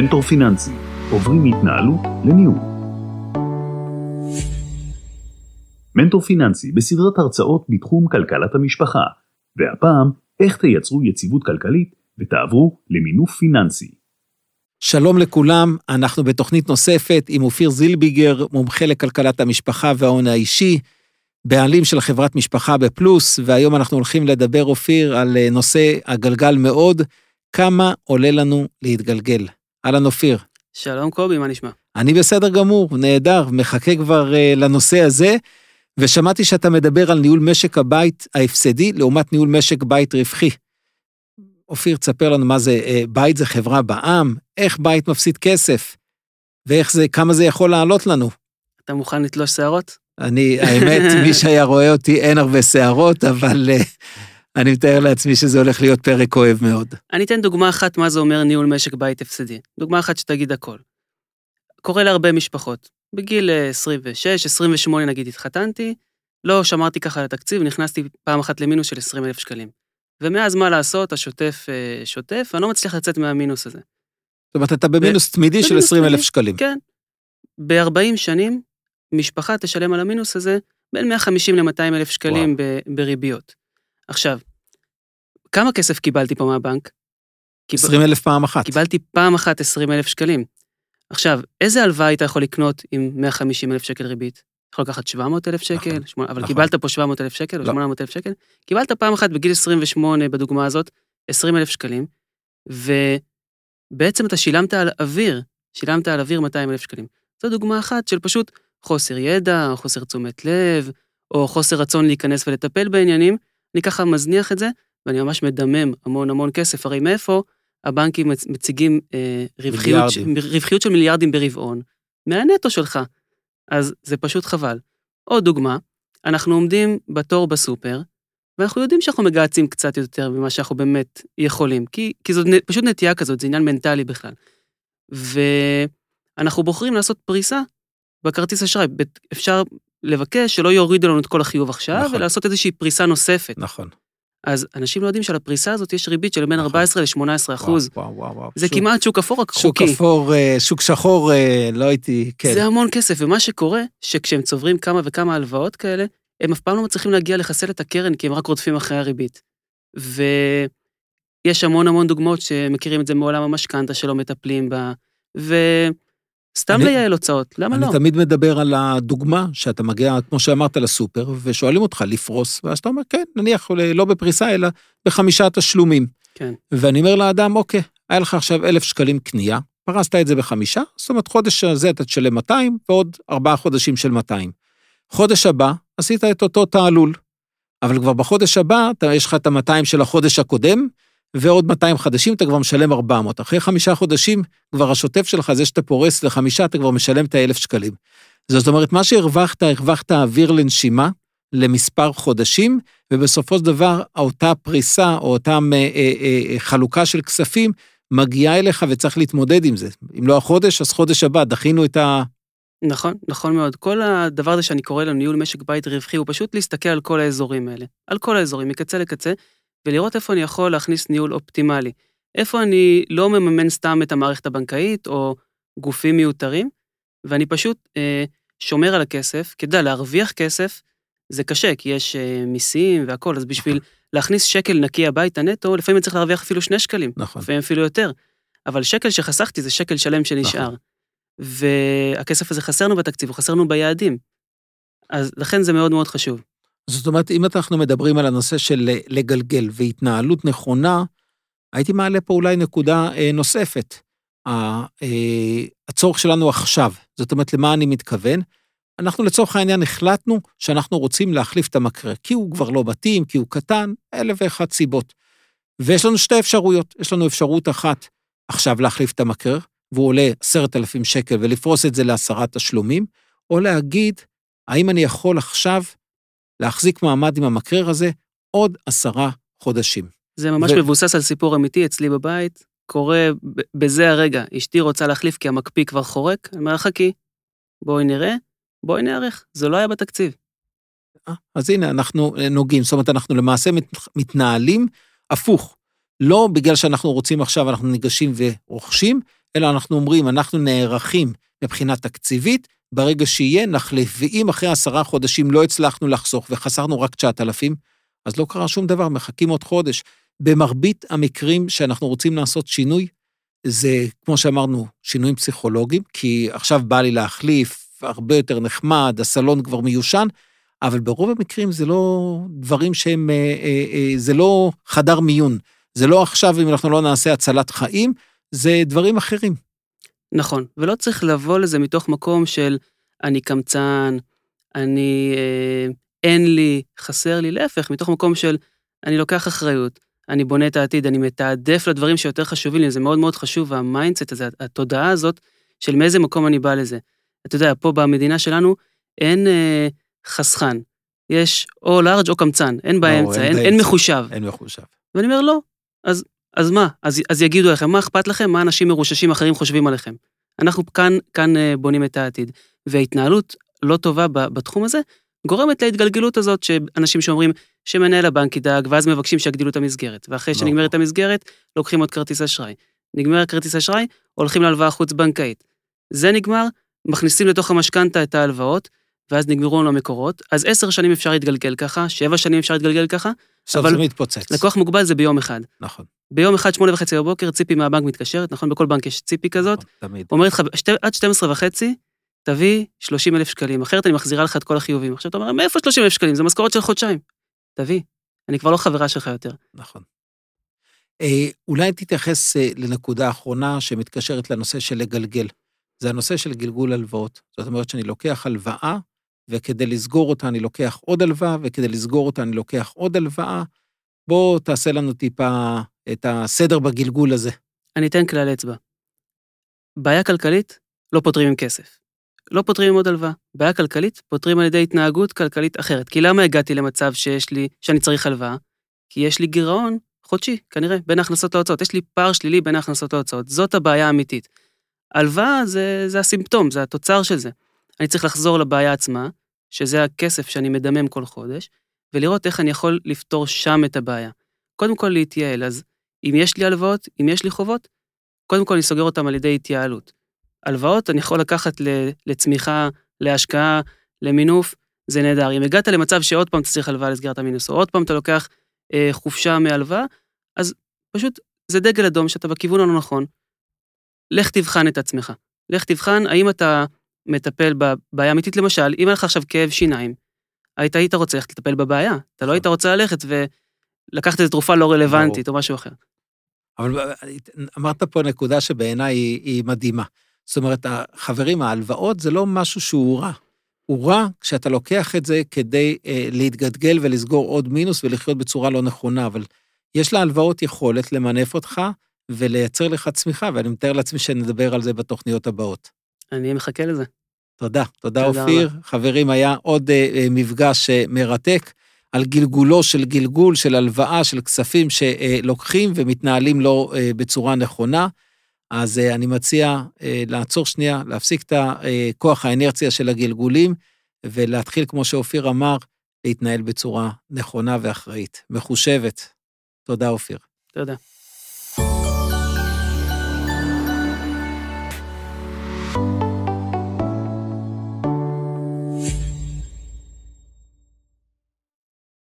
מנטור פיננסי, עוברים מהתנהלות לניהול. מנטור פיננסי בסדרת הרצאות בתחום כלכלת המשפחה, והפעם איך תייצרו יציבות כלכלית ותעברו למינוף פיננסי. שלום לכולם, אנחנו בתוכנית נוספת עם אופיר זילביגר, מומחה לכלכלת המשפחה וההון האישי, בעלים של חברת משפחה בפלוס, והיום אנחנו הולכים לדבר, אופיר, על אה, נושא הגלגל מאוד, כמה עולה לנו להתגלגל. אהלן, אופיר. שלום קובי, מה נשמע? אני בסדר גמור, נהדר, מחכה כבר uh, לנושא הזה, ושמעתי שאתה מדבר על ניהול משק הבית ההפסדי לעומת ניהול משק בית רווחי. אופיר, תספר לנו מה זה, uh, בית זה חברה בעם, איך בית מפסיד כסף, ואיך זה, כמה זה יכול לעלות לנו. אתה מוכן לתלוש שערות? אני, האמת, מי שהיה רואה אותי, אין הרבה שערות, אבל uh, אני מתאר לעצמי שזה הולך להיות פרק כואב מאוד. אני אתן דוגמה אחת מה זה אומר ניהול משק בית הפסדי. דוגמה אחת שתגיד הכל. קורה להרבה משפחות. בגיל 26, אה, 28 נגיד התחתנתי, לא שמרתי ככה על התקציב, נכנסתי פעם אחת למינוס של 20 אלף שקלים. ומאז מה לעשות, השוטף אה, שוטף, אני לא מצליח לצאת מהמינוס הזה. זאת אומרת, אתה במינוס תמידי של 20 אלף שקלים. כן. ב-40 שנים, משפחה תשלם על המינוס הזה בין 150 ל-200 אלף שקלים בריביות. עכשיו, כמה כסף קיבלתי פה מהבנק? 20 אלף פעם אחת. קיבלתי פעם אחת 20 אלף שקלים. עכשיו, איזה הלוואה היית יכול לקנות עם 150 אלף שקל ריבית? יכול לקחת 700 אלף שקל, נכון, שמונה, אבל נכון. קיבלת פה 700 אלף שקל או לא. 800 אלף שקל? קיבלת פעם אחת בגיל 28, בדוגמה הזאת, 20 אלף שקלים, ובעצם אתה שילמת על אוויר, שילמת על אוויר 200 אלף שקלים. זו דוגמה אחת של פשוט חוסר ידע, או חוסר תשומת לב, או חוסר רצון להיכנס ולטפל בעניינים, אני ככה מזניח את זה, ואני ממש מדמם המון המון כסף. הרי מאיפה הבנקים מציגים אה, רווחיות, רווחיות של מיליארדים ברבעון? מהנטו שלך. אז זה פשוט חבל. עוד דוגמה, אנחנו עומדים בתור בסופר, ואנחנו יודעים שאנחנו מגהצים קצת יותר ממה שאנחנו באמת יכולים, כי, כי זו פשוט נטייה כזאת, זה עניין מנטלי בכלל. ואנחנו בוחרים לעשות פריסה בכרטיס אשראי. אפשר לבקש שלא יורידו לנו את כל החיוב עכשיו, נכון. ולעשות איזושהי פריסה נוספת. נכון. אז אנשים לא יודעים שעל הפריסה הזאת יש ריבית של בין נכון. 14 ל-18 אחוז. וואו, וואו, וואו. זה שוק, כמעט שוק אפור רק שוק חוקי. שוק אפור, אה, שוק שחור, אה, לא הייתי, כן. זה המון כסף, ומה שקורה, שכשהם צוברים כמה וכמה הלוואות כאלה, הם אף פעם לא מצליחים להגיע לחסל את הקרן, כי הם רק רודפים אחרי הריבית. ויש המון המון דוגמאות שמכירים את זה מעולם המשכנתה שלא מטפלים בה, ו... סתם לייעל הוצאות, למה אני לא? אני תמיד מדבר על הדוגמה שאתה מגיע, כמו שאמרת, לסופר, ושואלים אותך לפרוס, ואז אתה אומר, כן, נניח לא בפריסה, אלא בחמישה תשלומים. כן. ואני אומר לאדם, אוקיי, היה לך עכשיו אלף שקלים קנייה, פרסת את זה בחמישה, זאת אומרת, חודש הזה אתה תשלם 200, ועוד ארבעה חודשים של 200. חודש הבא, עשית את אותו תעלול. אבל כבר בחודש הבא, אתה, יש לך את ה-200 של החודש הקודם, ועוד 200 חדשים, אתה כבר משלם 400. אחרי חמישה חודשים, כבר השוטף שלך, זה שאתה פורס לחמישה, אתה כבר משלם את ה-1,000 שקלים. זאת אומרת, מה שהרווחת, הרווחת אוויר לנשימה למספר חודשים, ובסופו של דבר, אותה פריסה או אותה אה, אה, אה, חלוקה של כספים מגיעה אליך וצריך להתמודד עם זה. אם לא החודש, אז חודש הבא, דחינו את ה... נכון, נכון מאוד. כל הדבר הזה שאני קורא לו ניהול משק בית רווחי, הוא פשוט להסתכל על כל האזורים האלה. על כל האזורים, מקצה לקצה, ולראות איפה אני יכול להכניס ניהול אופטימלי. איפה אני לא מממן סתם את המערכת הבנקאית או גופים מיותרים, ואני פשוט אה, שומר על הכסף, כדי להרוויח כסף, זה קשה, כי יש אה, מיסים והכול, אז בשביל. להכניס שקל נקי הביתה נטו, לפעמים אני צריך להרוויח אפילו שני שקלים. נכון. לפעמים אפילו יותר. אבל שקל שחסכתי זה שקל שלם שנשאר. נכון. והכסף הזה חסר לנו בתקציב, הוא חסר לנו ביעדים. אז לכן זה מאוד מאוד חשוב. זאת אומרת, אם אנחנו מדברים על הנושא של לגלגל והתנהלות נכונה, הייתי מעלה פה אולי נקודה אה, נוספת. אה, הצורך שלנו עכשיו, זאת אומרת, למה אני מתכוון? אנחנו לצורך העניין החלטנו שאנחנו רוצים להחליף את המקרר, כי הוא כבר לא מתאים, כי הוא קטן, אלף ואחת סיבות. ויש לנו שתי אפשרויות, יש לנו אפשרות אחת עכשיו להחליף את המקרר, והוא עולה עשרת אלפים שקל ולפרוס את זה לעשרה תשלומים, או להגיד, האם אני יכול עכשיו להחזיק מעמד עם המקרר הזה עוד עשרה חודשים. זה ממש ו... מבוסס על סיפור אמיתי אצלי בבית. קורה בזה הרגע, אשתי רוצה להחליף כי המקפיא כבר חורק, אני אומר, חכי, בואי נראה, בואי נערך, זה לא היה בתקציב. אה, אז הנה, אנחנו אה, נוגעים, זאת אומרת, אנחנו למעשה מת, מתנהלים הפוך. לא בגלל שאנחנו רוצים עכשיו, אנחנו ניגשים ורוכשים, אלא אנחנו אומרים, אנחנו נערכים מבחינה תקציבית, ברגע שיהיה, נחליף. ואם אחרי עשרה חודשים לא הצלחנו לחסוך וחסרנו רק 9,000, אז לא קרה שום דבר, מחכים עוד חודש. במרבית המקרים שאנחנו רוצים לעשות שינוי, זה, כמו שאמרנו, שינויים פסיכולוגיים, כי עכשיו בא לי להחליף, הרבה יותר נחמד, הסלון כבר מיושן, אבל ברוב המקרים זה לא דברים שהם, אה, אה, אה, זה לא חדר מיון. זה לא עכשיו, אם אנחנו לא נעשה הצלת חיים, זה דברים אחרים. נכון, ולא צריך לבוא לזה מתוך מקום של אני קמצן, אני, אה, אין לי, חסר לי, להפך, מתוך מקום של אני לוקח אחריות, אני בונה את העתיד, אני מתעדף לדברים שיותר חשובים לי, זה מאוד מאוד חשוב, וה mindset הזה, התודעה הזאת, של מאיזה מקום אני בא לזה. אתה יודע, פה במדינה שלנו אין אה, חסכן, יש או לארג' או קמצן, אין באמצע, אין, אין, אין מחושב. אין מחושב. ואני אומר, לא, אז, אז מה? אז, אז יגידו לכם, מה אכפת לכם? מה אנשים מרוששים אחרים חושבים עליכם? אנחנו כאן, כאן אה, בונים את העתיד. וההתנהלות לא טובה בתחום הזה, גורמת להתגלגלות הזאת שאנשים שאומרים שמנהל הבנק ידאג, ואז מבקשים שיגדילו את המסגרת. ואחרי לא. שנגמרת המסגרת, לוקחים עוד כרטיס אשראי. נגמר הכרטיס אשראי, הולכים להלוואה חוץ-בנקאית. זה נגמר, מכניסים לתוך המשכנתה את ההלוואות, ואז נגמרו לנו המקורות, אז עשר שנים אפשר להתגלגל ככה, שבע שנים אפשר להתגלגל ככה, אבל זה מתפוצץ. לקוח מוגבל זה ביום אחד. נכון. ביום אחד, שמונה וחצי בבוקר, ציפי מהבנק מתקשרת, נכון? בכל בנק יש ציפי כזאת. נכון, תמיד. אומרת לך, עד 12 וחצי, תביא 30 אלף שקלים, אחרת אני מחזירה לך את כל החיובים. עכשיו אתה אומר, מאיפה 30 אלף שקלים? זה משכורת של חודשיים. תביא, אני כבר לא חברה שלך יותר. נכון. אה, אולי תתייחס אה, לנקודה האחרונה שמתקשרת לנושא של לגלגל. זה הנושא של גלגול הלוואות. זאת אומרת שאני לוקח הלוואה, וכדי לסגור אותה אני לוקח עוד הלוואה, וכדי לסגור אותה אני לוקח עוד הלוואה. בוא תעשה לנו טיפה את הסדר בגלגול הזה. אני אתן כלל אצבע. בעיה כלכלית, לא פותרים עם כסף. לא פותרים עם עוד הלוואה. בעיה כלכלית, פותרים על ידי התנהגות כלכלית אחרת. כי למה הגעתי למצב שיש לי, שאני צריך הלוואה? כי יש לי גירעון חודשי, כנראה, בין ההכנסות להוצאות. יש לי פער שלילי בין ההכנסות להוצאות. זאת הבעיה האמיתית. הלוואה זה, זה הסימפטום, זה התוצר של זה. אני צריך לחזור לבעיה עצמה, שזה הכסף שאני מדמם כל חודש, ולראות איך אני יכול לפתור שם את הבעיה. קודם כל להתייעל, אז אם יש לי הלוואות, אם יש לי חובות, קודם כל אני סוגר אותם על ידי התייעלות. הלוואות אני יכול לקחת לצמיחה, להשקעה, למינוף, זה נהדר. אם הגעת למצב שעוד פעם אתה צריך הלוואה לסגירת המינוס, או עוד פעם אתה לוקח אה, חופשה מהלוואה, אז פשוט זה דגל אדום שאתה בכיוון הלא נכון. לך תבחן את עצמך. לך תבחן האם אתה מטפל בבעיה אמיתית. למשל, אם היה לך עכשיו כאב שיניים, היית, היית רוצה ללכת לטפל בבעיה. אתה לא היית רוצה ללכת ולקחת איזו תרופה לא רלוונטית או משהו אחר. אבל אמרת פה נקודה שבעיניי היא, היא מדהימה. זאת אומרת, חברים, ההלוואות זה לא משהו שהוא רע. הוא רע כשאתה לוקח את זה כדי אה, להתגדגל ולסגור עוד מינוס ולחיות בצורה לא נכונה, אבל יש להלוואות יכולת למנף אותך ולייצר לך צמיחה, ואני מתאר לעצמי שנדבר על זה בתוכניות הבאות. אני מחכה לזה. תודה, תודה, תודה אופיר. רבה. חברים, היה עוד אה, אה, מפגש אה, מרתק על גלגולו של גלגול, של הלוואה, של כספים שלוקחים ומתנהלים לו אה, בצורה נכונה. אז אה, אני מציע אה, לעצור שנייה, להפסיק את כוח האנרציה של הגלגולים, ולהתחיל, כמו שאופיר אמר, להתנהל בצורה נכונה ואחראית, מחושבת. תודה, אופיר. תודה.